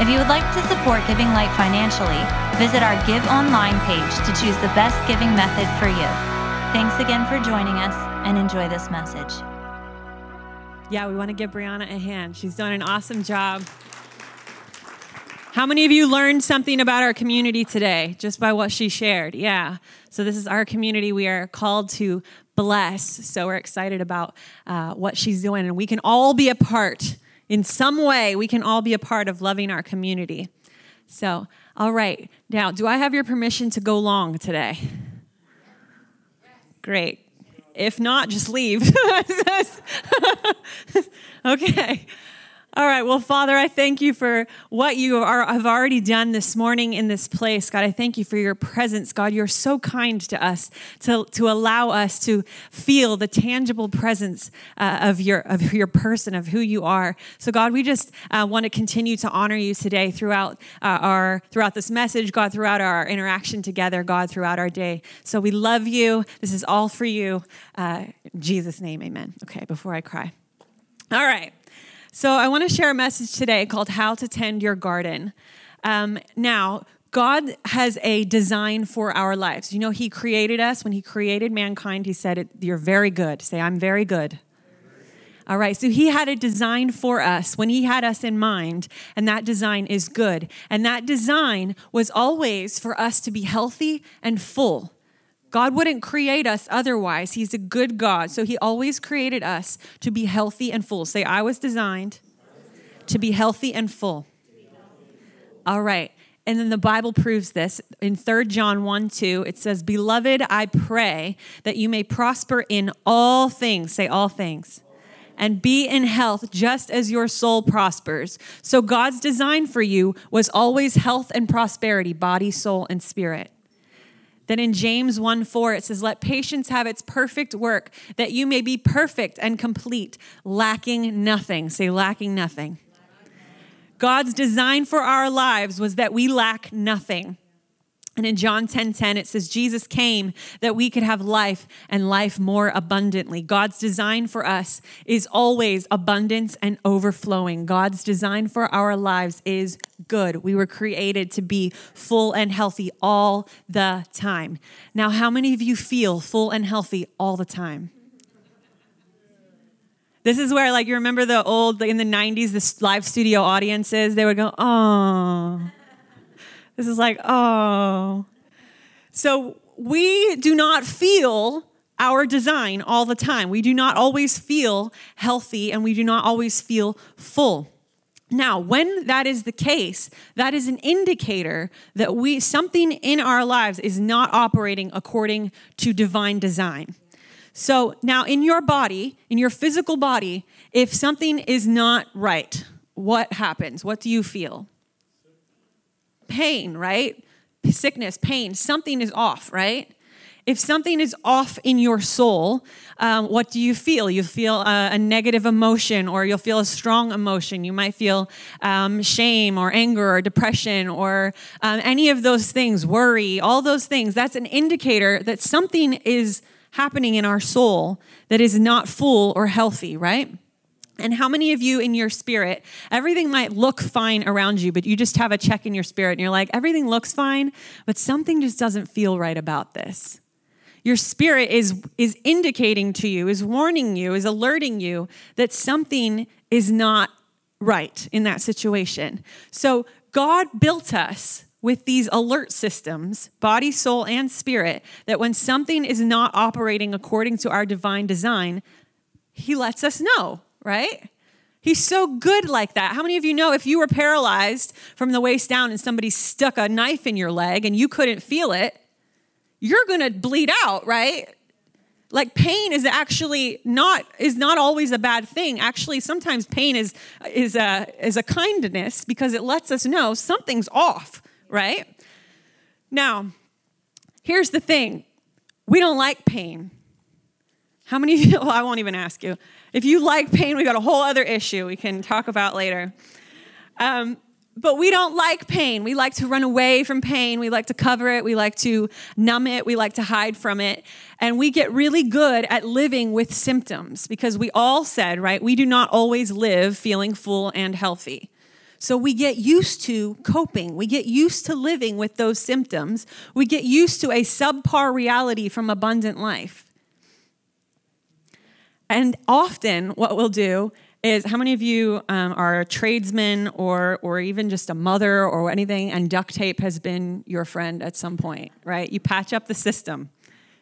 If you would like to support Giving Light financially, visit our Give Online page to choose the best giving method for you. Thanks again for joining us and enjoy this message. Yeah, we want to give Brianna a hand. She's done an awesome job. How many of you learned something about our community today just by what she shared? Yeah. So, this is our community. We are called to bless. So, we're excited about uh, what she's doing, and we can all be a part in some way. We can all be a part of loving our community. So, all right. Now, do I have your permission to go long today? Great. If not, just leave. okay. All right. Well, Father, I thank you for what you are, have already done this morning in this place. God, I thank you for your presence. God, you're so kind to us to, to allow us to feel the tangible presence uh, of, your, of your person, of who you are. So, God, we just uh, want to continue to honor you today throughout, uh, our, throughout this message, God, throughout our interaction together, God, throughout our day. So, we love you. This is all for you. Uh, Jesus' name, amen. Okay, before I cry. All right. So, I want to share a message today called How to Tend Your Garden. Um, now, God has a design for our lives. You know, He created us. When He created mankind, He said, You're very good. Say, I'm very good. All right, so he had a design for us when he had us in mind, and that design is good. And that design was always for us to be healthy and full. God wouldn't create us otherwise. He's a good God. So he always created us to be healthy and full. Say, I was designed to be healthy and full. All right. And then the Bible proves this. In 3 John 1 2, it says, Beloved, I pray that you may prosper in all things. Say, all things. And be in health just as your soul prospers. So God's design for you was always health and prosperity, body, soul, and spirit. Then in James 1 4, it says, Let patience have its perfect work, that you may be perfect and complete, lacking nothing. Say, lacking nothing. God's design for our lives was that we lack nothing. And in John 10 10, it says, Jesus came that we could have life and life more abundantly. God's design for us is always abundance and overflowing. God's design for our lives is good. We were created to be full and healthy all the time. Now, how many of you feel full and healthy all the time? This is where, like, you remember the old, in the 90s, the live studio audiences, they would go, oh. This is like, oh. So we do not feel our design all the time. We do not always feel healthy and we do not always feel full. Now, when that is the case, that is an indicator that we something in our lives is not operating according to divine design. So, now in your body, in your physical body, if something is not right, what happens? What do you feel? Pain, right? Sickness, pain, something is off, right? If something is off in your soul, um, what do you feel? You feel a, a, negative emotion, or you'll feel a strong emotion. You might feel um, shame, or anger, or depression, or um, any of those things, worry, all those things. That's an indicator that something is happening in our soul that is not full or healthy, right? And how many of you in your spirit, everything might look fine around you, but you just have a check in your spirit and you're like, everything looks fine, but something just doesn't feel right about this. Your spirit is, is indicating to you, is warning you, is alerting you that something is not right in that situation. So God built us with these alert systems, body, soul, and spirit, that when something is not operating according to our divine design, He lets us know right? He's so good like that. How many of you know if you were paralyzed from the waist down and somebody stuck a knife in your leg and you couldn't feel it, you're going to bleed out, right? Like pain is actually not is not always a bad thing. Actually, sometimes pain is is a is a kindness because it lets us know something's off, right? Now, here's the thing we don't like pain. How many of you, well, I won't even ask you. If you like pain, we've got a whole other issue we can talk about later. Um, but we don't like pain. We like to run away from pain. We like to cover it. We like to numb it. We like to hide from it. And we get really good at living with symptoms because we all said, right, we do not always live feeling full and healthy. So we get used to coping. We get used to living with those symptoms. We get used to a subpar reality from abundant life. And often, what we'll do is how many of you um, are tradesmen or or even just a mother or anything and duct tape has been your friend at some point right? You patch up the system.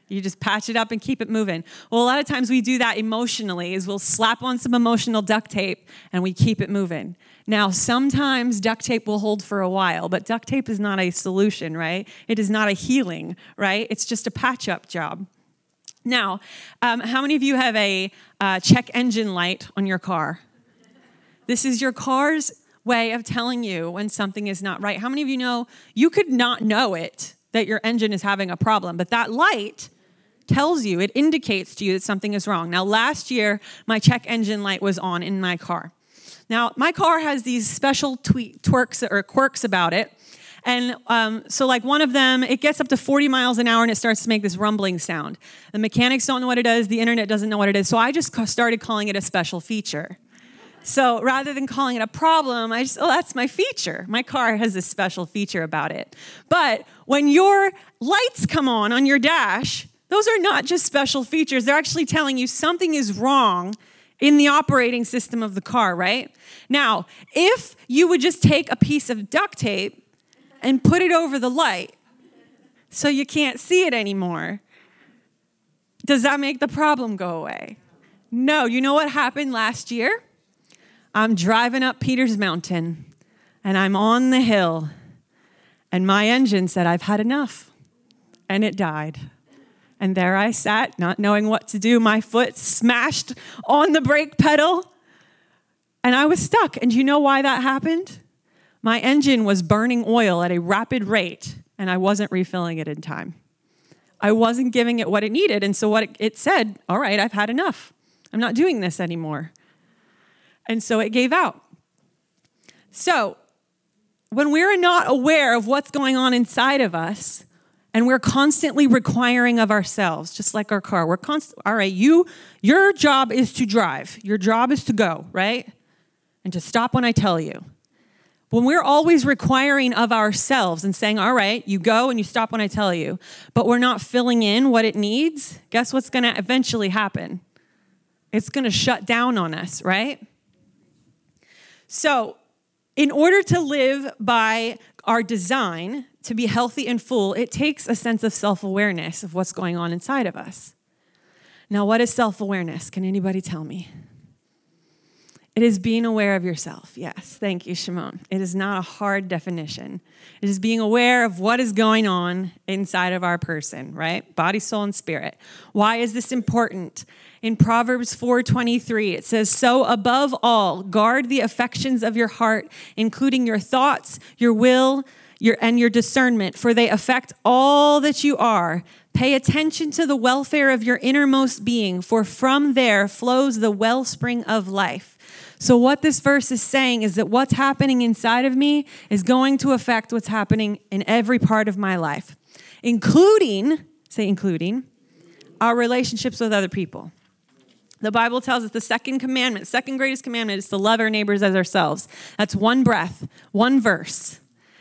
You just patch it up and keep it moving. Well a lot of times we do that emotionally is we'll slap on some emotional duct tape and we keep it moving. Now sometimes duct tape will hold for a while but duct tape is not a solution right? It is not a healing right? It's just a patch up job now, um, how many of you have a uh, check engine light on your car? This is your car's way of telling you when something is not right. How many of you know you could not know it that your engine is having a problem, but that light tells you, it indicates to you that something is wrong. Now, last year, my check engine light was on in my car. Now, my car has these special twerks or quirks about it and um, so, like one of them, it gets up to 40 miles an hour and it starts to make this rumbling sound. The mechanics don't know what it is, the internet doesn't know what it is. So, I just started calling it a special feature. So, rather than calling it a problem, I just, oh, that's my feature. My car has this special feature about it. But when your lights come on on your dash, those are not just special features, they're actually telling you something is wrong in the operating system of the car, right? Now, if you would just take a piece of duct tape and put it over the light so you can't see it anymore. Does that make the problem go away? No. You know what happened last year? I'm driving up Peters Mountain and I'm on the hill, and my engine said, I've had enough. And it died. And there I sat, not knowing what to do. My foot smashed on the brake pedal, and I was stuck. And you know why that happened? My engine was burning oil at a rapid rate, and I wasn't refilling it in time. I wasn't giving it what it needed. And so, what it said, all right, I've had enough. I'm not doing this anymore. And so it gave out. So, when we're not aware of what's going on inside of us, and we're constantly requiring of ourselves, just like our car, we're constant. All right, you, your job is to drive. Your job is to go, right? And to stop when I tell you. When we're always requiring of ourselves and saying, all right, you go and you stop when I tell you, but we're not filling in what it needs, guess what's going to eventually happen? It's going to shut down on us, right? So, in order to live by our design to be healthy and full, it takes a sense of self awareness of what's going on inside of us. Now, what is self awareness? Can anybody tell me? It is being aware of yourself. Yes, thank you, Shimon. It is not a hard definition. It is being aware of what is going on inside of our person, right? Body, soul, and spirit. Why is this important? In Proverbs 4:23, it says, "So above all, guard the affections of your heart, including your thoughts, your will, your and your discernment, for they affect all that you are." Pay attention to the welfare of your innermost being, for from there flows the wellspring of life. So, what this verse is saying is that what's happening inside of me is going to affect what's happening in every part of my life, including, say, including, our relationships with other people. The Bible tells us the second commandment, second greatest commandment is to love our neighbors as ourselves. That's one breath, one verse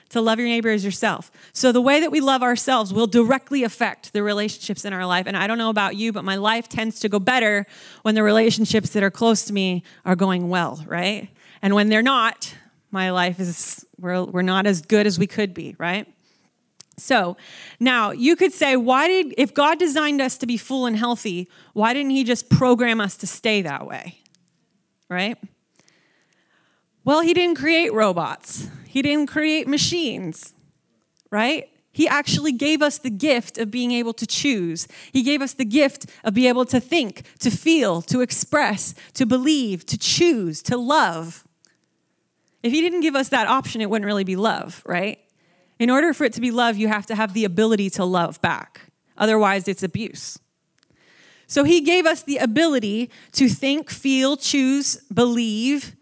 to love your neighbor as yourself. So the way that we love ourselves will directly affect the relationships in our life. And I don't know about you, but my life tends to go better when the relationships that are close to me are going well, right? And when they're not, my life is, we're, we're not as good as we could be, right? So now you could say, why did, if God designed us to be full and healthy, why didn't He just program us to stay that way? Right? Well, He didn't create robots. He didn't create machines, right? He actually gave us the gift of being able to choose. He gave us the gift of being able to think, to feel, to express, to believe, to choose, to love. If He didn't give us that option, it wouldn't really be love, right? In order for it to be love, you have to have the ability to love back. Otherwise, it's abuse. So he gave us the ability to think, feel, choose, believe,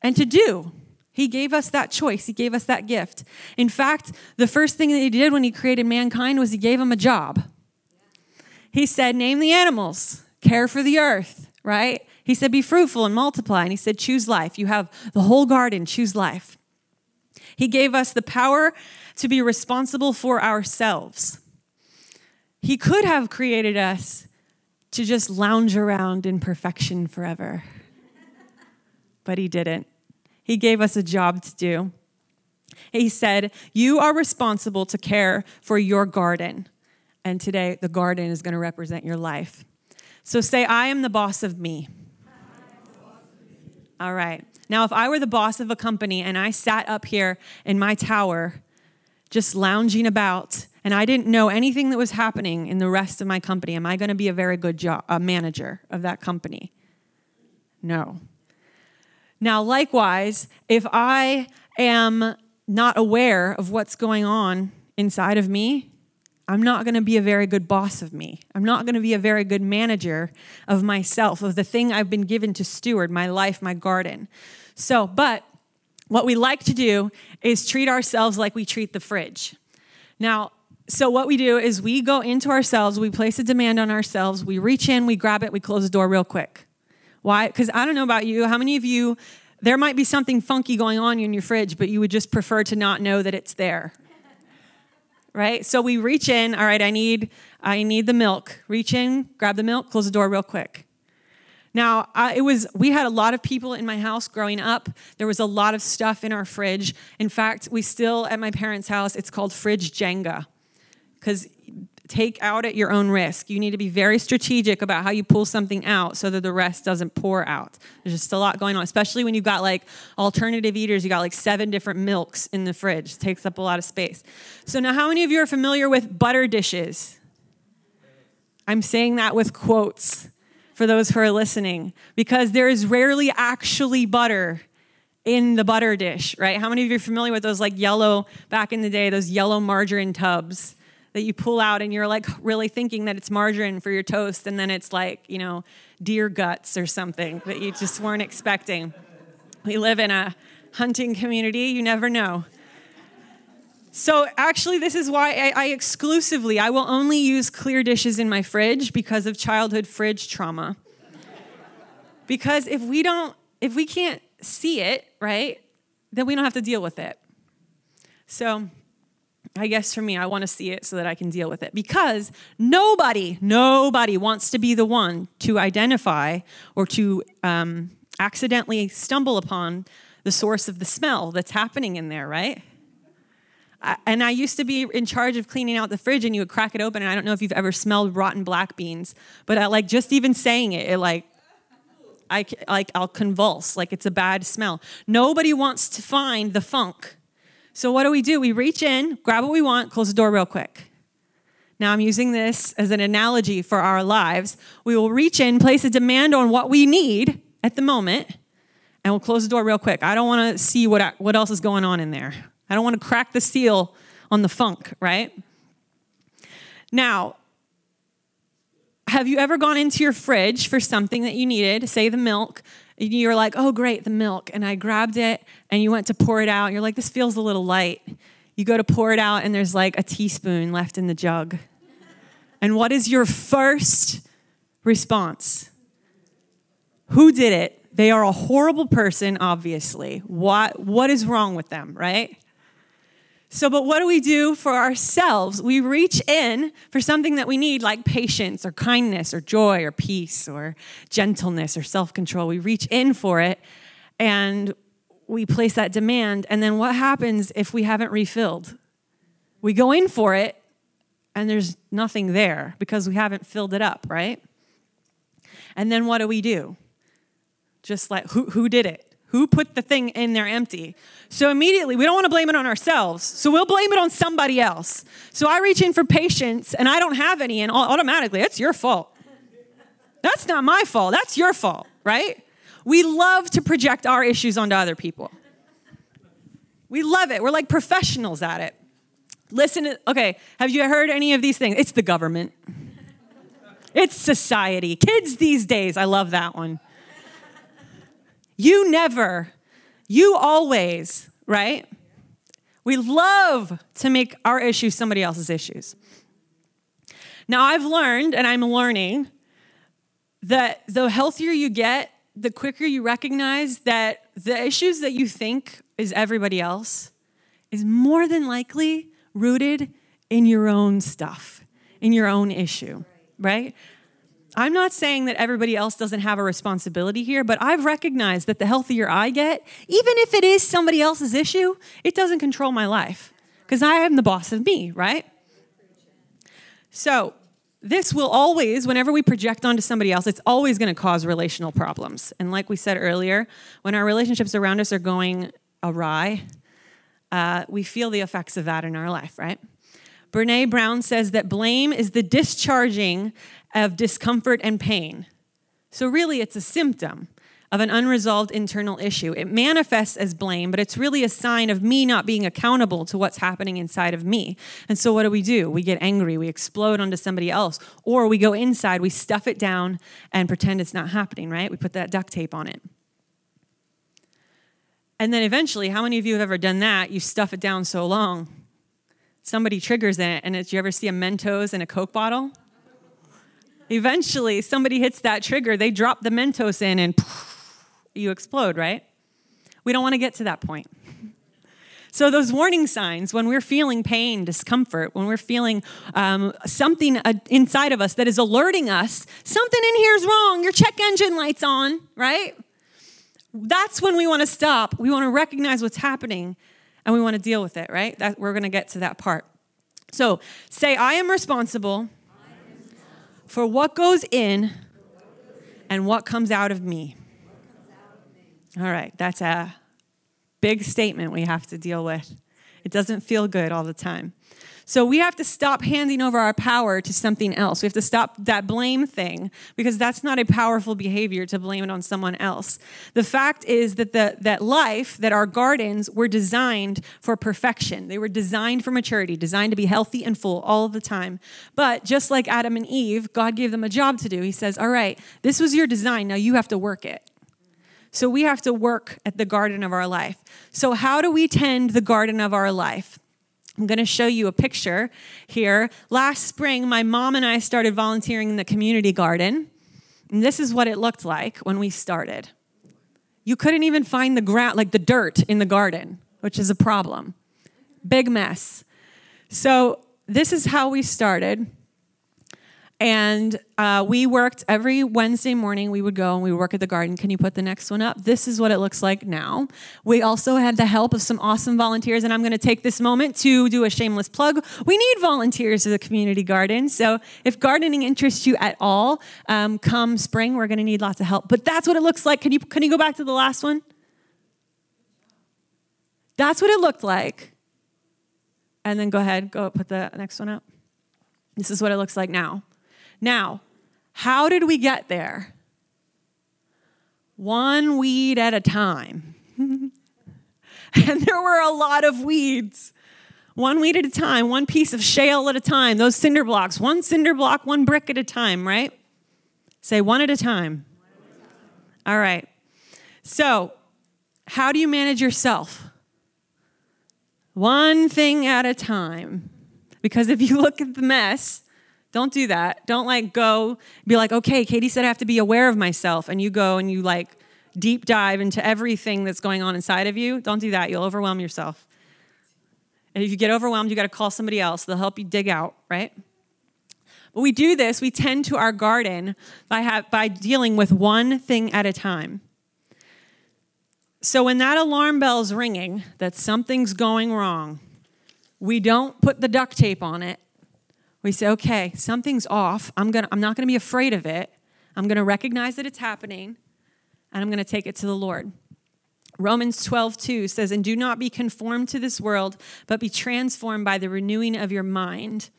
and to do. He gave us that choice. He gave us that gift. In fact, the first thing that he did when he created mankind was he gave him a job. He said, Name the animals, care for the earth, right? He said, Be fruitful and multiply. And he said, Choose life. You have the whole garden, choose life. He gave us the power to be responsible for ourselves. He could have created us to just lounge around in perfection forever, but he didn't. He gave us a job to do. He said, You are responsible to care for your garden. And today, the garden is going to represent your life. So say, I am the boss of me. All right. Now, if I were the boss of a company and I sat up here in my tower, just lounging about, and I didn't know anything that was happening in the rest of my company, am I going to be a very good job, a manager of that company? No. Now, likewise, if I am not aware of what's going on inside of me, I'm not going to be a very good boss of me. I'm not going to be a very good manager of myself, of the thing I've been given to steward, my life, my garden. So, but what we like to do is treat ourselves like we treat the fridge. Now, so what we do is we go into ourselves, we place a demand on ourselves, we reach in, we grab it, we close the door real quick. Why? Because I don't know about you. How many of you, there might be something funky going on in your fridge, but you would just prefer to not know that it's there? Right? So we reach in, all right, I need, I need the milk. Reach in, grab the milk, close the door real quick. Now, uh, it was we had a lot of people in my house growing up. There was a lot of stuff in our fridge. In fact, we still at my parents' house. It's called fridge Jenga, because take out at your own risk. You need to be very strategic about how you pull something out so that the rest doesn't pour out. There's just a lot going on, especially when you've got like alternative eaters. You got like seven different milks in the fridge. It takes up a lot of space. So now, how many of you are familiar with butter dishes? I'm saying that with quotes for those who are listening because there is rarely actually butter in the butter dish, right? How many of you are familiar with those like yellow, back in the day, those yellow margarine tubs? That you pull out and you're like really thinking that it's margarine for your toast and then it's like, you know, deer guts or something that you just weren't expecting. We live in a hunting community, you never know. So actually, this is why I, I, exclusively, I will only use clear dishes in my fridge because of childhood fridge trauma. because if we don't, if we can't see it, right, then we don't have to deal with it. So I guess for me, I want to see it so that I can deal with it because nobody, nobody wants to be the one to identify or to um, accidentally stumble upon the source of the smell that's happening in there, right? I, and I used to be in charge of cleaning out the fridge, and you would crack it open, and I don't know if you've ever smelled rotten black beans, but I, like just even saying it, it like I like I'll convulse, like it's a bad smell. Nobody wants to find the funk so, what do we do? We reach in, grab what we want, close the door real quick. Now, I'm using this as an analogy for our lives. We will reach in, place a demand on what we need at the moment, and we'll close the door real quick. I don't want to see what, what else is going on in there. I don't want to crack the seal on the funk, right? Now, have you ever gone into your fridge for something that you needed, say the milk, and you're like, oh, great, the milk. And I grabbed it and you went to pour it out. You're like, this feels a little light. You go to pour it out and there's like a teaspoon left in the jug. And what is your first response? Who did it? They are a horrible person, obviously. What, what is wrong with them, right? So, but what do we do for ourselves? We reach in for something that we need, like patience or kindness or joy or peace or gentleness or self control. We reach in for it and we place that demand. And then what happens if we haven't refilled? We go in for it and there's nothing there because we haven't filled it up, right? And then what do we do? Just like, who, who did it? Who put the thing in there empty? So immediately, we don't want to blame it on ourselves. So we'll blame it on somebody else. So I reach in for patience and I don't have any, and automatically, it's your fault. That's not my fault. That's your fault, right? We love to project our issues onto other people. We love it. We're like professionals at it. Listen to, okay, have you heard any of these things? It's the government, it's society. Kids these days, I love that one. You never, you always, right? We love to make our issues somebody else's issues. Now, I've learned, and I'm learning, that the healthier you get, the quicker you recognize that the issues that you think is everybody else is more than likely rooted in your own stuff, in your own issue, right? I'm not saying that everybody else doesn't have a responsibility here, but I've recognized that the healthier I get, even if it is somebody else's issue, it doesn't control my life because I am the boss of me, right? So, this will always, whenever we project onto somebody else, it's always going to cause relational problems. And like we said earlier, when our relationships around us are going awry, uh, we feel the effects of that in our life, right? Brene Brown says that blame is the discharging of discomfort and pain. So, really, it's a symptom of an unresolved internal issue. It manifests as blame, but it's really a sign of me not being accountable to what's happening inside of me. And so, what do we do? We get angry, we explode onto somebody else, or we go inside, we stuff it down and pretend it's not happening, right? We put that duct tape on it. And then eventually, how many of you have ever done that? You stuff it down so long, somebody triggers it, and it's, you ever see a Mentos in a Coke bottle? Eventually, somebody hits that trigger, they drop the Mentos in, and poof, you explode, right? We don't want to get to that point. So, those warning signs when we're feeling pain, discomfort, when we're feeling um, something uh, inside of us that is alerting us, something in here is wrong, your check engine light's on, right? that's when we want to stop. We want to recognize what's happening and we want to deal with it, right? That, we're going to get to that part. So say, I am responsible for what goes in and what comes out of me. All right, that's a big statement we have to deal with. It doesn't feel good all the time. So we have to stop handing over our power to something else. We have to stop that blame thing because that's not a powerful behavior to blame it on someone else. The fact is that the that life, that our gardens were designed for perfection. They were designed for maturity, designed to be healthy and full all the time. But just like Adam and Eve, God gave them a job to do. He says, "All right, this was your design. Now you have to work it." So we have to work at the garden of our life. So how do we tend the garden of our life? I'm going to show you a picture here. Last spring, my mom and I started volunteering in the community garden. And this is what it looked like when we started. You couldn't even find the ground, like the dirt in the garden, which is a problem. Big mess. So, this is how we started. And uh, we worked every Wednesday morning. We would go and we would work at the garden. Can you put the next one up? This is what it looks like now. We also had the help of some awesome volunteers, and I'm going to take this moment to do a shameless plug. We need volunteers at the community garden. So if gardening interests you at all, um, come spring, we're going to need lots of help. But that's what it looks like. Can you can you go back to the last one? That's what it looked like. And then go ahead, go put the next one up. This is what it looks like now. Now, how did we get there? One weed at a time. and there were a lot of weeds. One weed at a time, one piece of shale at a time, those cinder blocks, one cinder block, one brick at a time, right? Say one at a time. All right. So, how do you manage yourself? One thing at a time. Because if you look at the mess, don't do that. Don't like go be like, okay, Katie said I have to be aware of myself. And you go and you like deep dive into everything that's going on inside of you. Don't do that. You'll overwhelm yourself. And if you get overwhelmed, you got to call somebody else. They'll help you dig out, right? But we do this, we tend to our garden by, have, by dealing with one thing at a time. So when that alarm bell's ringing that something's going wrong, we don't put the duct tape on it we say, okay, something's off. I'm, gonna, I'm not going to be afraid of it. I'm going to recognize that it's happening, and I'm going to take it to the Lord. Romans 12, 2 says, And do not be conformed to this world, but be transformed by the renewing of your mind.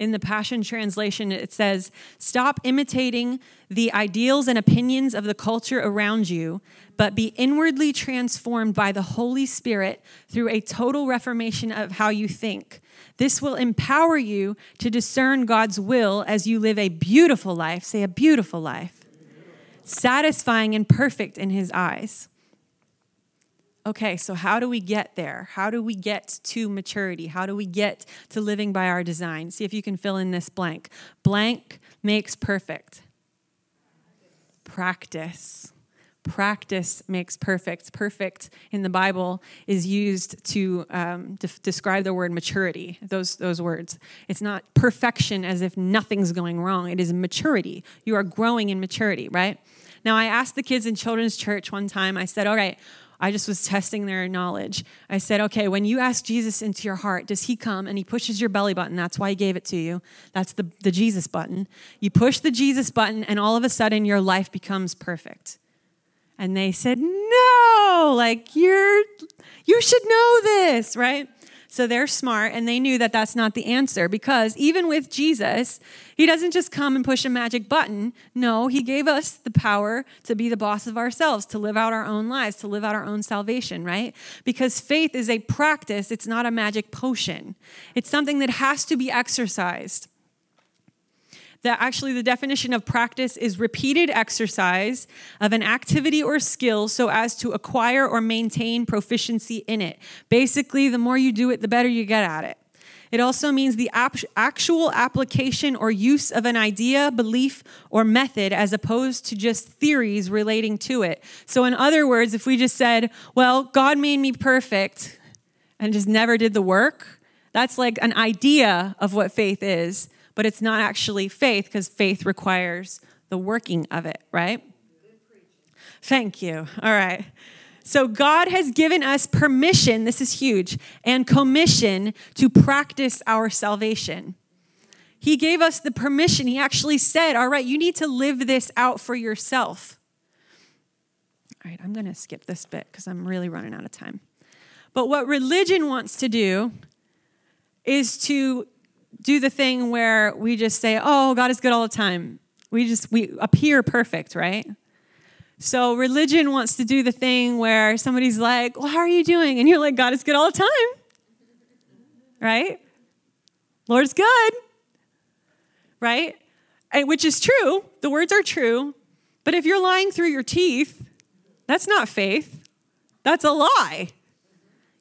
In the Passion Translation, it says, Stop imitating the ideals and opinions of the culture around you, but be inwardly transformed by the Holy Spirit through a total reformation of how you think. This will empower you to discern God's will as you live a beautiful life. Say, a beautiful life, satisfying and perfect in His eyes. Okay, so how do we get there? How do we get to maturity? How do we get to living by our design? See if you can fill in this blank. Blank makes perfect. Practice. Practice makes perfect. Perfect in the Bible is used to um, de- describe the word maturity, those, those words. It's not perfection as if nothing's going wrong, it is maturity. You are growing in maturity, right? Now, I asked the kids in children's church one time, I said, All right, I just was testing their knowledge. I said, okay, when you ask Jesus into your heart, does he come and he pushes your belly button? That's why he gave it to you. That's the, the Jesus button. You push the Jesus button, and all of a sudden your life becomes perfect. And they said, no, like you're, you should know this, right? So they're smart and they knew that that's not the answer because even with Jesus, he doesn't just come and push a magic button. No, he gave us the power to be the boss of ourselves, to live out our own lives, to live out our own salvation, right? Because faith is a practice, it's not a magic potion. It's something that has to be exercised that actually the definition of practice is repeated exercise of an activity or skill so as to acquire or maintain proficiency in it. Basically, the more you do it, the better you get at it. It also means the actual application or use of an idea, belief, or method as opposed to just theories relating to it. So, in other words, if we just said, Well, God made me perfect and just never did the work, that's like an idea of what faith is but it's not actually faith because faith requires the working of it, right? Thank you. All right. So, God has given us permission, this is huge, and commission to practice our salvation. He gave us the permission. He actually said, All right, you need to live this out for yourself. All right, I'm going to skip this bit because I'm really running out of time. But what religion wants to do is to do the thing where we just say, "Oh, God is good all the time." We just we appear perfect, right? So religion wants to do the thing where somebody's like, "Well, how are you doing?" and you're like, "God is good all the time." Right? Lord's good. Right? And which is true. The words are true. But if you're lying through your teeth, that's not faith. That's a lie.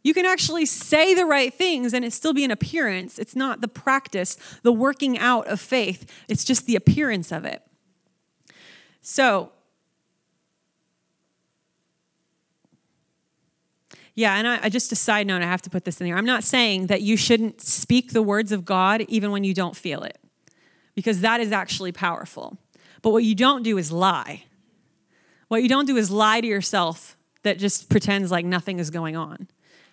You can actually say the right things and it still be an appearance. It's not the practice, the working out of faith, it's just the appearance of it. So, yeah, and I, I, just a side note, I have to put this in there. I'm not saying that you shouldn't speak the words of God even when you don't feel it, because that is actually powerful. But what you don't do is lie. What you don't do is lie to yourself that just pretends like nothing is going on.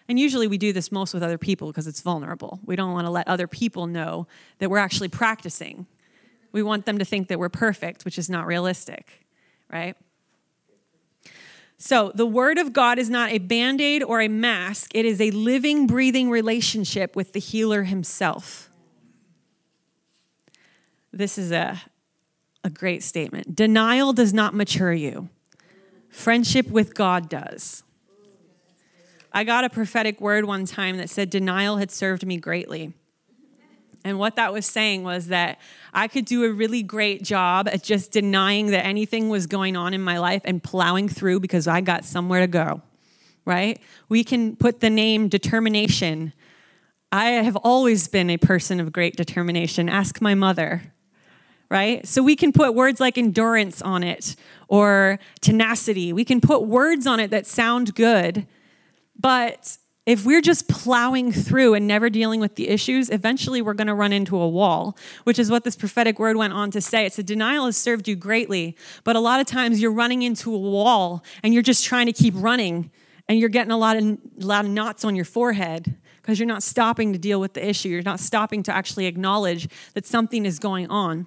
And usually we do this most with other people because it's vulnerable. We don't want to let other people know that we're actually practicing. We want them to think that we're perfect, which is not realistic, right? So, the Word of God is not a band aid or a mask, it is a living, breathing relationship with the healer himself. This is a, a great statement. Denial does not mature you, friendship with God does. I got a prophetic word one time that said denial had served me greatly. And what that was saying was that I could do a really great job at just denying that anything was going on in my life and plowing through because I got somewhere to go, right? We can put the name determination. I have always been a person of great determination. Ask my mother, right? So we can put words like endurance on it or tenacity. We can put words on it that sound good but if we're just plowing through and never dealing with the issues, eventually we're going to run into a wall, which is what this prophetic word went on to say. It's a denial has served you greatly, but a lot of times you're running into a wall and you're just trying to keep running and you're getting a lot of, a lot of knots on your forehead because you're not stopping to deal with the issue. You're not stopping to actually acknowledge that something is going on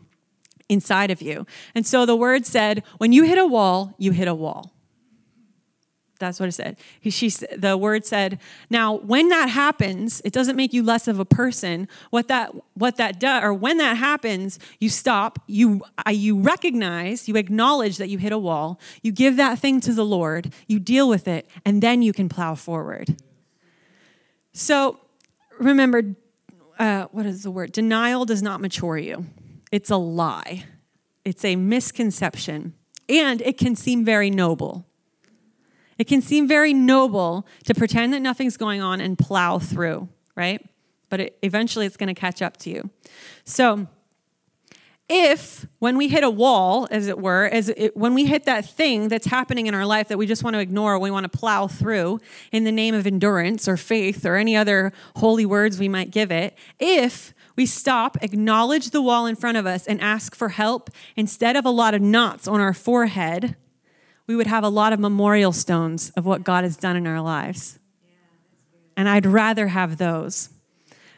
inside of you. And so the word said, when you hit a wall, you hit a wall. That's what it said. She, the word said, now when that happens, it doesn't make you less of a person. What that, what that does, or when that happens, you stop, you, uh, you recognize, you acknowledge that you hit a wall, you give that thing to the Lord, you deal with it, and then you can plow forward. So remember, uh, what is the word? Denial does not mature you. It's a lie. It's a misconception. And it can seem very noble. It can seem very noble to pretend that nothing's going on and plow through, right? But it, eventually it's going to catch up to you. So, if when we hit a wall, as it were, as it, when we hit that thing that's happening in our life that we just want to ignore, we want to plow through in the name of endurance or faith or any other holy words we might give it, if we stop, acknowledge the wall in front of us, and ask for help instead of a lot of knots on our forehead, we would have a lot of memorial stones of what God has done in our lives. And I'd rather have those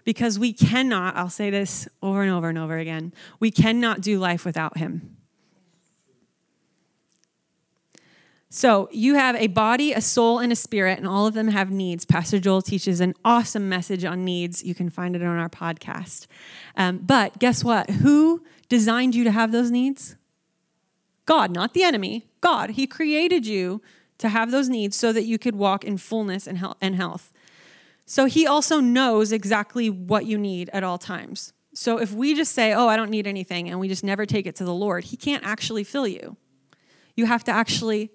because we cannot, I'll say this over and over and over again, we cannot do life without Him. So you have a body, a soul, and a spirit, and all of them have needs. Pastor Joel teaches an awesome message on needs. You can find it on our podcast. Um, but guess what? Who designed you to have those needs? God, not the enemy. God. He created you to have those needs so that you could walk in fullness and health. So he also knows exactly what you need at all times. So if we just say, oh, I don't need anything, and we just never take it to the Lord, he can't actually fill you. You have to actually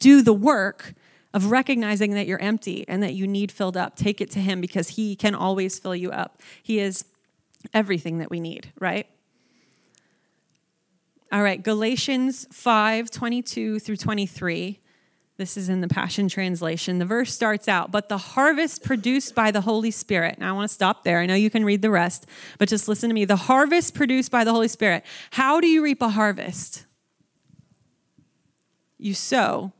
do the work of recognizing that you're empty and that you need filled up. Take it to him because he can always fill you up. He is everything that we need, right? All right, Galatians 5 22 through 23. This is in the Passion Translation. The verse starts out, but the harvest produced by the Holy Spirit. Now, I want to stop there. I know you can read the rest, but just listen to me. The harvest produced by the Holy Spirit. How do you reap a harvest? You sow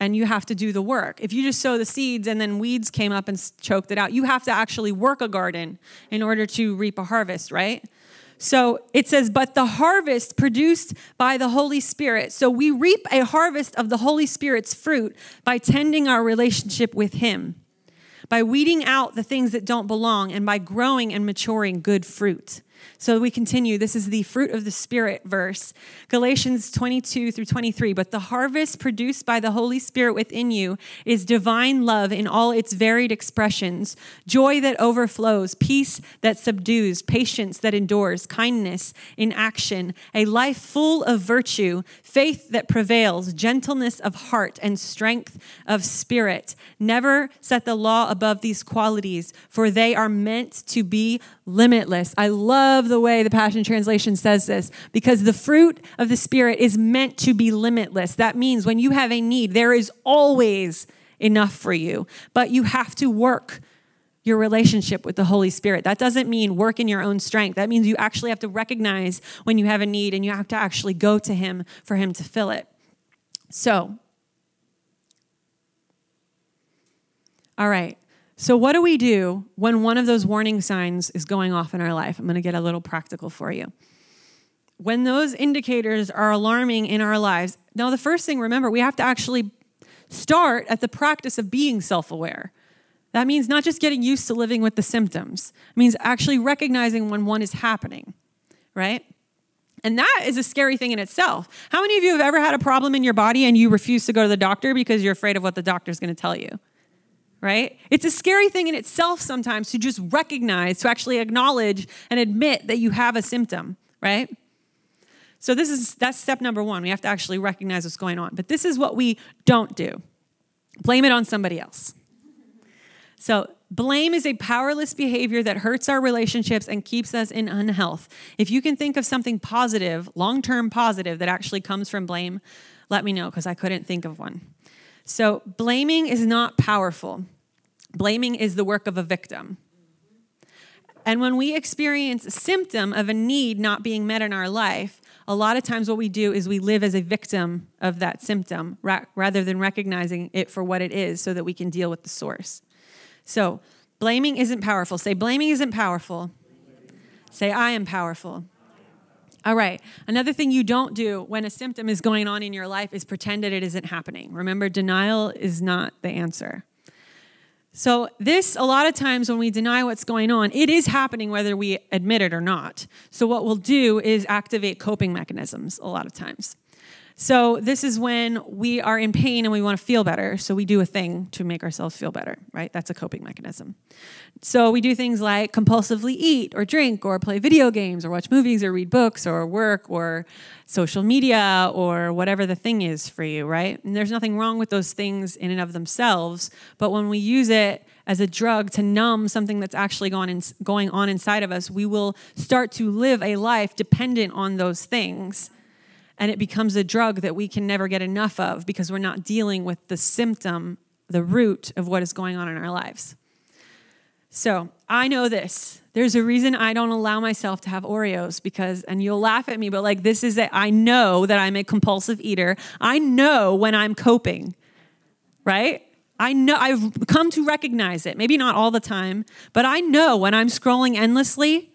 and you have to do the work. If you just sow the seeds and then weeds came up and choked it out, you have to actually work a garden in order to reap a harvest, right? So it says, but the harvest produced by the Holy Spirit. So we reap a harvest of the Holy Spirit's fruit by tending our relationship with Him, by weeding out the things that don't belong, and by growing and maturing good fruit. So we continue. This is the fruit of the Spirit verse, Galatians 22 through 23. But the harvest produced by the Holy Spirit within you is divine love in all its varied expressions, joy that overflows, peace that subdues, patience that endures, kindness in action, a life full of virtue, faith that prevails, gentleness of heart, and strength of spirit. Never set the law above these qualities, for they are meant to be limitless. I love the way the Passion Translation says this because the fruit of the Spirit is meant to be limitless. That means when you have a need, there is always enough for you, but you have to work your relationship with the Holy Spirit. That doesn't mean work in your own strength. That means you actually have to recognize when you have a need and you have to actually go to Him for Him to fill it. So, all right. So, what do we do when one of those warning signs is going off in our life? I'm going to get a little practical for you. When those indicators are alarming in our lives, now the first thing, remember, we have to actually start at the practice of being self aware. That means not just getting used to living with the symptoms, it means actually recognizing when one is happening, right? And that is a scary thing in itself. How many of you have ever had a problem in your body and you refuse to go to the doctor because you're afraid of what the doctor's going to tell you? Right? It's a scary thing in itself sometimes to just recognize, to actually acknowledge and admit that you have a symptom, right? So this is that's step number 1. We have to actually recognize what's going on. But this is what we don't do. Blame it on somebody else. So, blame is a powerless behavior that hurts our relationships and keeps us in unhealth. If you can think of something positive, long term positive, that actually comes from blame, let me know because I couldn't think of one. So, blaming is not powerful. Blaming is the work of a victim. And when we experience a symptom of a need not being met in our life, a lot of times what we do is we live as a victim of that symptom ra- rather than recognizing it for what it is so that we can deal with the source. So, blaming isn't powerful. Say, blaming isn't powerful. Say, I am powerful. All right. Another thing you don't do when a symptom is going on in your life is pretend that it isn't happening. Remember, denial is not the answer. So, this, a lot of times when we deny what's going on, it is happening whether we admit it or not. So, what we'll do is activate coping mechanisms a lot of times. So, this is when we are in pain and we want to feel better. So, we do a thing to make ourselves feel better, right? That's a coping mechanism. So, we do things like compulsively eat or drink or play video games or watch movies or read books or work or social media or whatever the thing is for you, right? And there's nothing wrong with those things in and of themselves. But when we use it as a drug to numb something that's actually going, in, going on inside of us, we will start to live a life dependent on those things and it becomes a drug that we can never get enough of because we're not dealing with the symptom, the root of what is going on in our lives. So I know this. There's a reason I don't allow myself to have Oreos because, and you'll laugh at me, but like this is it. I know that I'm a compulsive eater. I know when I'm coping, right? I know I've come to recognize it. Maybe not all the time, but I know when I'm scrolling endlessly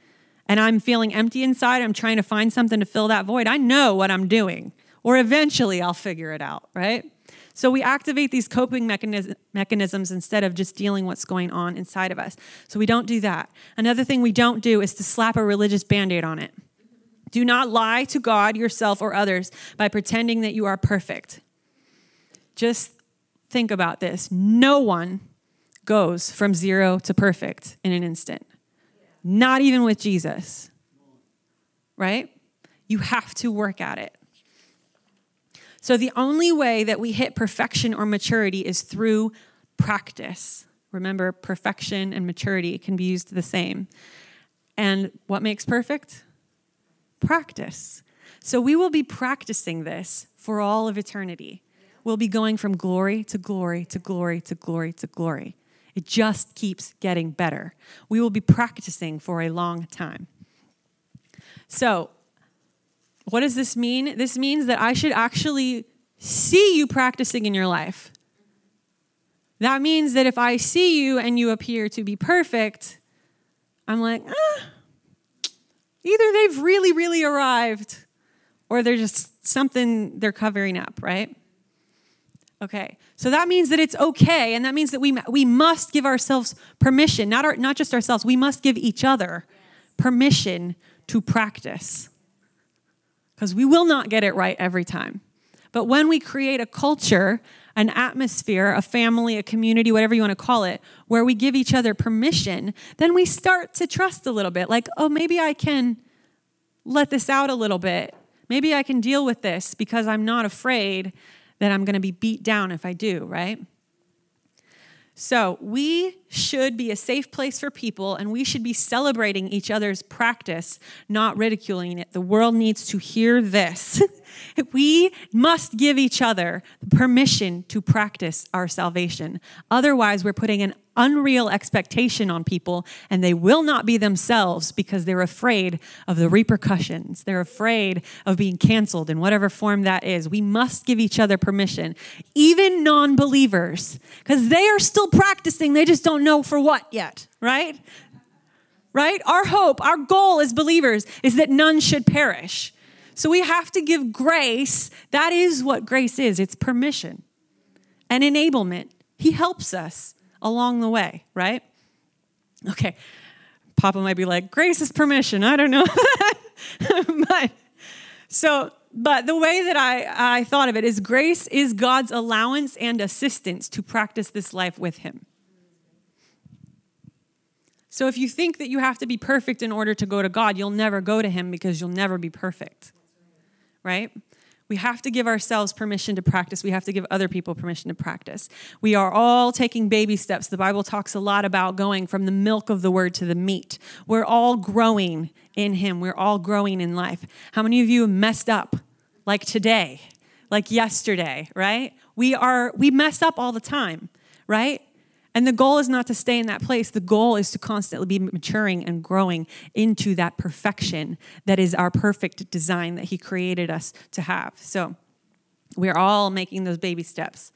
and I'm feeling empty inside, I'm trying to find something to fill that void, I know what I'm doing. Or eventually I'll figure it out, right? So we activate these coping mechanisms instead of just dealing what's going on inside of us. So we don't do that. Another thing we don't do is to slap a religious band-aid on it. Do not lie to God, yourself, or others by pretending that you are perfect. Just think about this. No one goes from zero to perfect in an instant. Not even with Jesus. Right? You have to work at it. So, the only way that we hit perfection or maturity is through practice. Remember, perfection and maturity can be used the same. And what makes perfect? Practice. So, we will be practicing this for all of eternity. We'll be going from glory to glory to glory to glory to glory. It just keeps getting better. We will be practicing for a long time. So, what does this mean? This means that I should actually see you practicing in your life. That means that if I see you and you appear to be perfect, I'm like, ah, either they've really, really arrived or they're just something they're covering up, right? Okay, so that means that it's okay, and that means that we, we must give ourselves permission, not, our, not just ourselves, we must give each other permission to practice. Because we will not get it right every time. But when we create a culture, an atmosphere, a family, a community, whatever you want to call it, where we give each other permission, then we start to trust a little bit. Like, oh, maybe I can let this out a little bit. Maybe I can deal with this because I'm not afraid that I'm going to be beat down if I do, right? So, we should be a safe place for people and we should be celebrating each other's practice, not ridiculing it. The world needs to hear this. we must give each other permission to practice our salvation. Otherwise, we're putting an unreal expectation on people and they will not be themselves because they're afraid of the repercussions. They're afraid of being canceled in whatever form that is. We must give each other permission, even non believers, because they are still practicing. They just don't know for what yet, right? Right? Our hope, our goal as believers is that none should perish. So we have to give grace. That is what grace is it's permission and enablement. He helps us along the way, right? Okay. Papa might be like, grace is permission. I don't know. but so, but the way that I, I thought of it is grace is God's allowance and assistance to practice this life with Him. So if you think that you have to be perfect in order to go to God, you'll never go to Him because you'll never be perfect. Right? We have to give ourselves permission to practice. We have to give other people permission to practice. We are all taking baby steps. The Bible talks a lot about going from the milk of the word to the meat. We're all growing in Him, we're all growing in life. How many of you messed up like today, like yesterday, right? We are, we mess up all the time, right? And the goal is not to stay in that place. The goal is to constantly be maturing and growing into that perfection that is our perfect design that He created us to have. So we're all making those baby steps.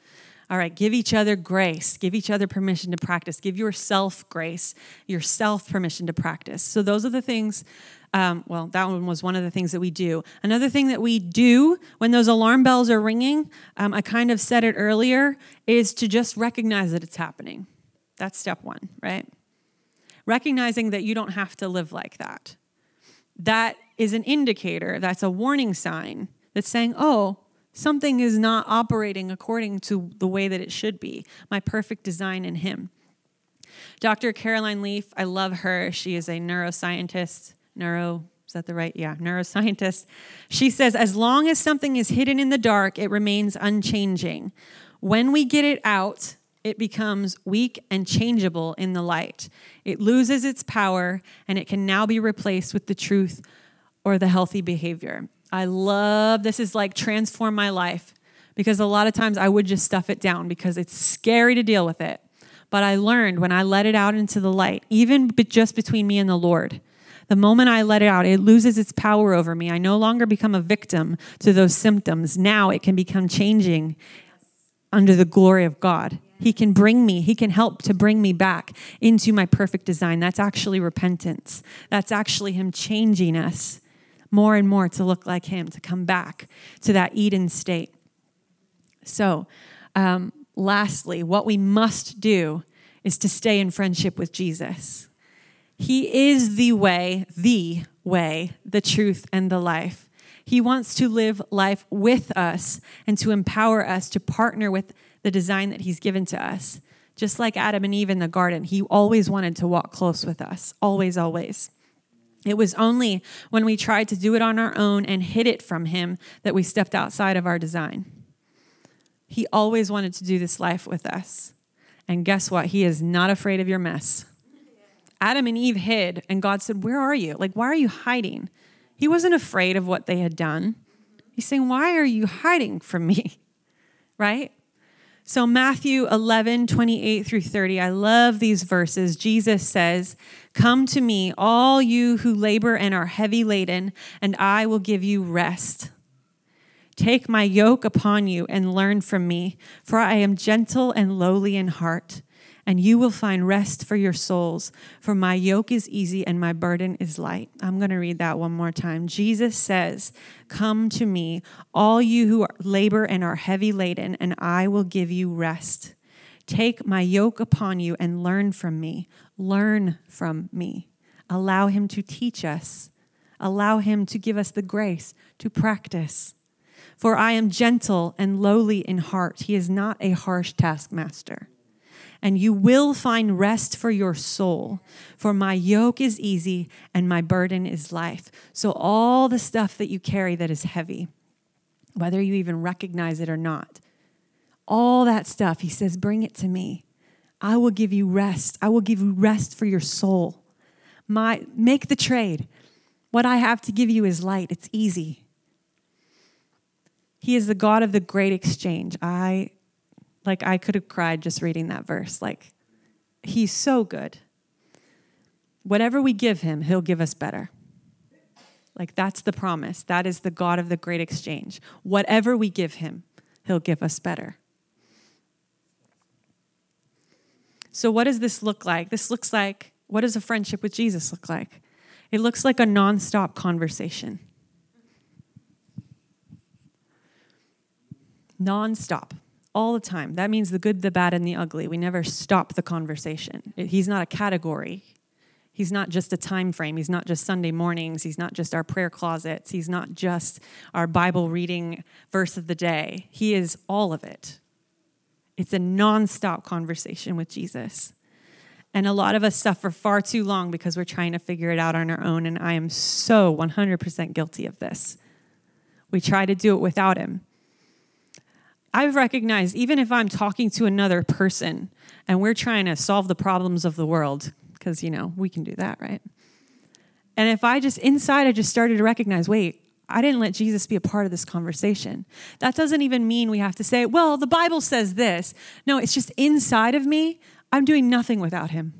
All right, give each other grace. Give each other permission to practice. Give yourself grace, yourself permission to practice. So, those are the things. Um, well, that one was one of the things that we do. Another thing that we do when those alarm bells are ringing, um, I kind of said it earlier, is to just recognize that it's happening. That's step one, right? Recognizing that you don't have to live like that. That is an indicator, that's a warning sign that's saying, oh, something is not operating according to the way that it should be, my perfect design in Him. Dr. Caroline Leaf, I love her. She is a neuroscientist, neuro, is that the right? Yeah, neuroscientist. She says, as long as something is hidden in the dark, it remains unchanging. When we get it out, it becomes weak and changeable in the light. It loses its power and it can now be replaced with the truth or the healthy behavior. I love this is like transform my life because a lot of times I would just stuff it down because it's scary to deal with it. But I learned when I let it out into the light, even just between me and the Lord, the moment I let it out, it loses its power over me. I no longer become a victim to those symptoms. Now it can become changing under the glory of God. He can bring me, He can help to bring me back into my perfect design. That's actually repentance. That's actually Him changing us more and more to look like Him, to come back to that Eden state. So, um, lastly, what we must do is to stay in friendship with Jesus. He is the way, the way, the truth, and the life. He wants to live life with us and to empower us to partner with the design that He's given to us. Just like Adam and Eve in the garden, He always wanted to walk close with us. Always, always. It was only when we tried to do it on our own and hid it from Him that we stepped outside of our design. He always wanted to do this life with us. And guess what? He is not afraid of your mess. Adam and Eve hid, and God said, Where are you? Like, why are you hiding? He wasn't afraid of what they had done. He's saying, Why are you hiding from me? Right? So, Matthew 11, 28 through 30, I love these verses. Jesus says, Come to me, all you who labor and are heavy laden, and I will give you rest. Take my yoke upon you and learn from me, for I am gentle and lowly in heart, and you will find rest for your souls. For my yoke is easy and my burden is light. I'm going to read that one more time. Jesus says, Come to me, all you who labor and are heavy laden, and I will give you rest. Take my yoke upon you and learn from me. Learn from me. Allow him to teach us. Allow him to give us the grace to practice. For I am gentle and lowly in heart. He is not a harsh taskmaster. And you will find rest for your soul. For my yoke is easy and my burden is life. So, all the stuff that you carry that is heavy, whether you even recognize it or not, all that stuff. He says, Bring it to me. I will give you rest. I will give you rest for your soul. My, make the trade. What I have to give you is light, it's easy. He is the God of the great exchange. I like I could have cried just reading that verse. Like he's so good. Whatever we give him, he'll give us better. Like that's the promise. That is the God of the great exchange. Whatever we give him, he'll give us better. So, what does this look like? This looks like what does a friendship with Jesus look like? It looks like a nonstop conversation. Nonstop, all the time. That means the good, the bad, and the ugly. We never stop the conversation. He's not a category. He's not just a time frame. He's not just Sunday mornings. He's not just our prayer closets. He's not just our Bible reading verse of the day. He is all of it. It's a nonstop conversation with Jesus. And a lot of us suffer far too long because we're trying to figure it out on our own. And I am so 100% guilty of this. We try to do it without Him. I've recognized, even if I'm talking to another person and we're trying to solve the problems of the world, because, you know, we can do that, right? And if I just, inside, I just started to recognize wait, I didn't let Jesus be a part of this conversation. That doesn't even mean we have to say, well, the Bible says this. No, it's just inside of me, I'm doing nothing without him.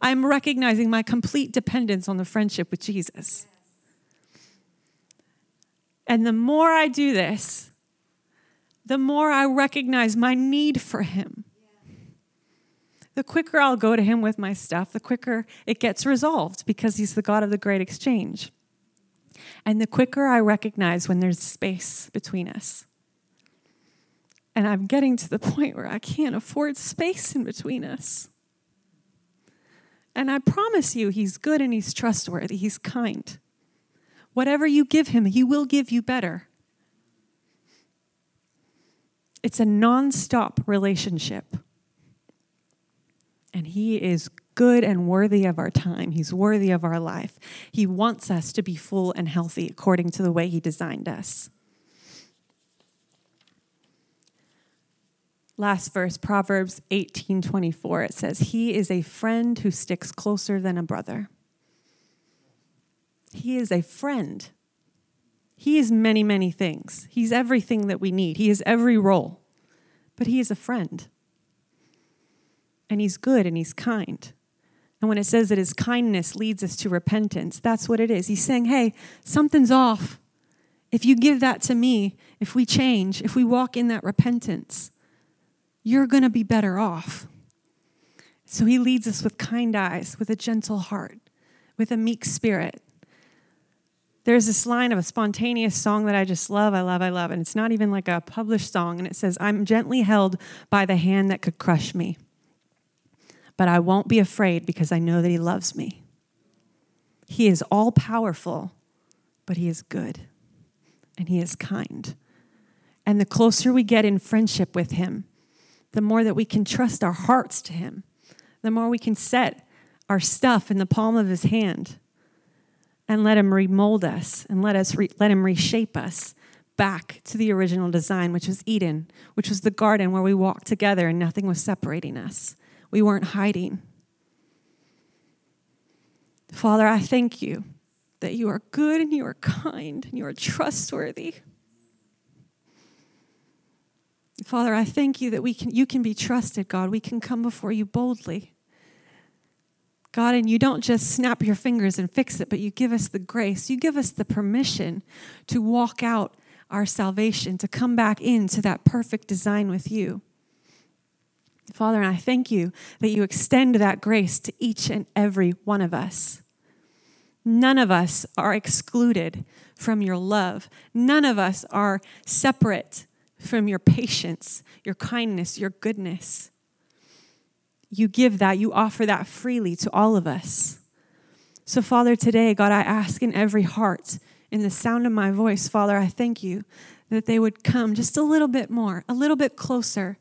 I'm recognizing my complete dependence on the friendship with Jesus. And the more I do this, the more I recognize my need for Him. The quicker I'll go to Him with my stuff, the quicker it gets resolved because He's the God of the great exchange. And the quicker I recognize when there's space between us. And I'm getting to the point where I can't afford space in between us. And I promise you, He's good and He's trustworthy, He's kind. Whatever you give Him, He will give you better. It's a non-stop relationship. And He is good and worthy of our time. He's worthy of our life. He wants us to be full and healthy according to the way He designed us. Last verse, Proverbs 18 24, it says, He is a friend who sticks closer than a brother. He is a friend. He is many, many things. He's everything that we need. He is every role. But He is a friend. And He's good and He's kind. And when it says that his kindness leads us to repentance, that's what it is. He's saying, hey, something's off. If you give that to me, if we change, if we walk in that repentance, you're going to be better off. So he leads us with kind eyes, with a gentle heart, with a meek spirit. There's this line of a spontaneous song that I just love, I love, I love. And it's not even like a published song. And it says, I'm gently held by the hand that could crush me but I won't be afraid because I know that He loves me. He is all powerful, but He is good and He is kind. And the closer we get in friendship with Him, the more that we can trust our hearts to Him, the more we can set our stuff in the palm of His hand and let Him remold us and let, us re- let Him reshape us back to the original design, which was Eden, which was the garden where we walked together and nothing was separating us. We weren't hiding. Father, I thank you that you are good and you are kind and you are trustworthy. Father, I thank you that we can, you can be trusted, God. We can come before you boldly. God, and you don't just snap your fingers and fix it, but you give us the grace. You give us the permission to walk out our salvation, to come back into that perfect design with you. Father, and I thank you that you extend that grace to each and every one of us. None of us are excluded from your love. None of us are separate from your patience, your kindness, your goodness. You give that, you offer that freely to all of us. So, Father, today, God, I ask in every heart, in the sound of my voice, Father, I thank you that they would come just a little bit more, a little bit closer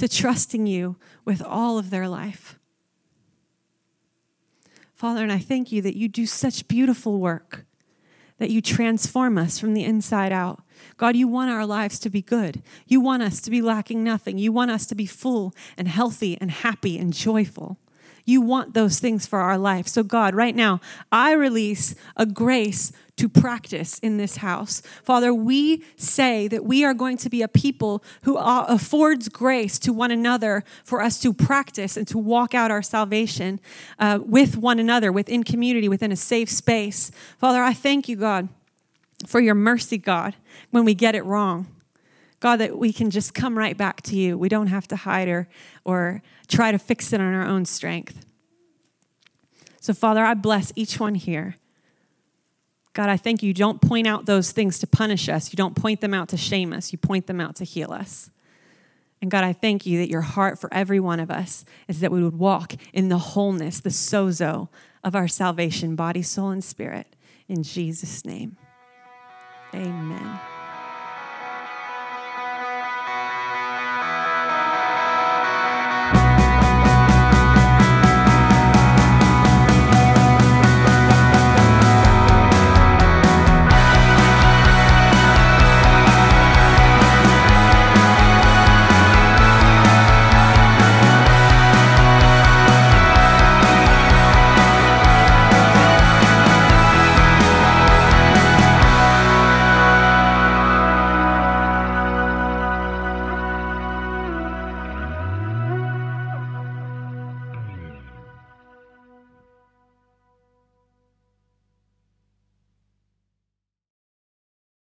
to trusting you with all of their life. Father, and I thank you that you do such beautiful work, that you transform us from the inside out. God, you want our lives to be good. You want us to be lacking nothing. You want us to be full and healthy and happy and joyful. You want those things for our life. So, God, right now, I release a grace to practice in this house. Father, we say that we are going to be a people who affords grace to one another for us to practice and to walk out our salvation uh, with one another, within community, within a safe space. Father, I thank you, God, for your mercy, God, when we get it wrong. God, that we can just come right back to you. We don't have to hide or, or try to fix it on our own strength. So, Father, I bless each one here. God, I thank you. Don't point out those things to punish us. You don't point them out to shame us. You point them out to heal us. And God, I thank you that your heart for every one of us is that we would walk in the wholeness, the sozo of our salvation, body, soul, and spirit. In Jesus' name, amen.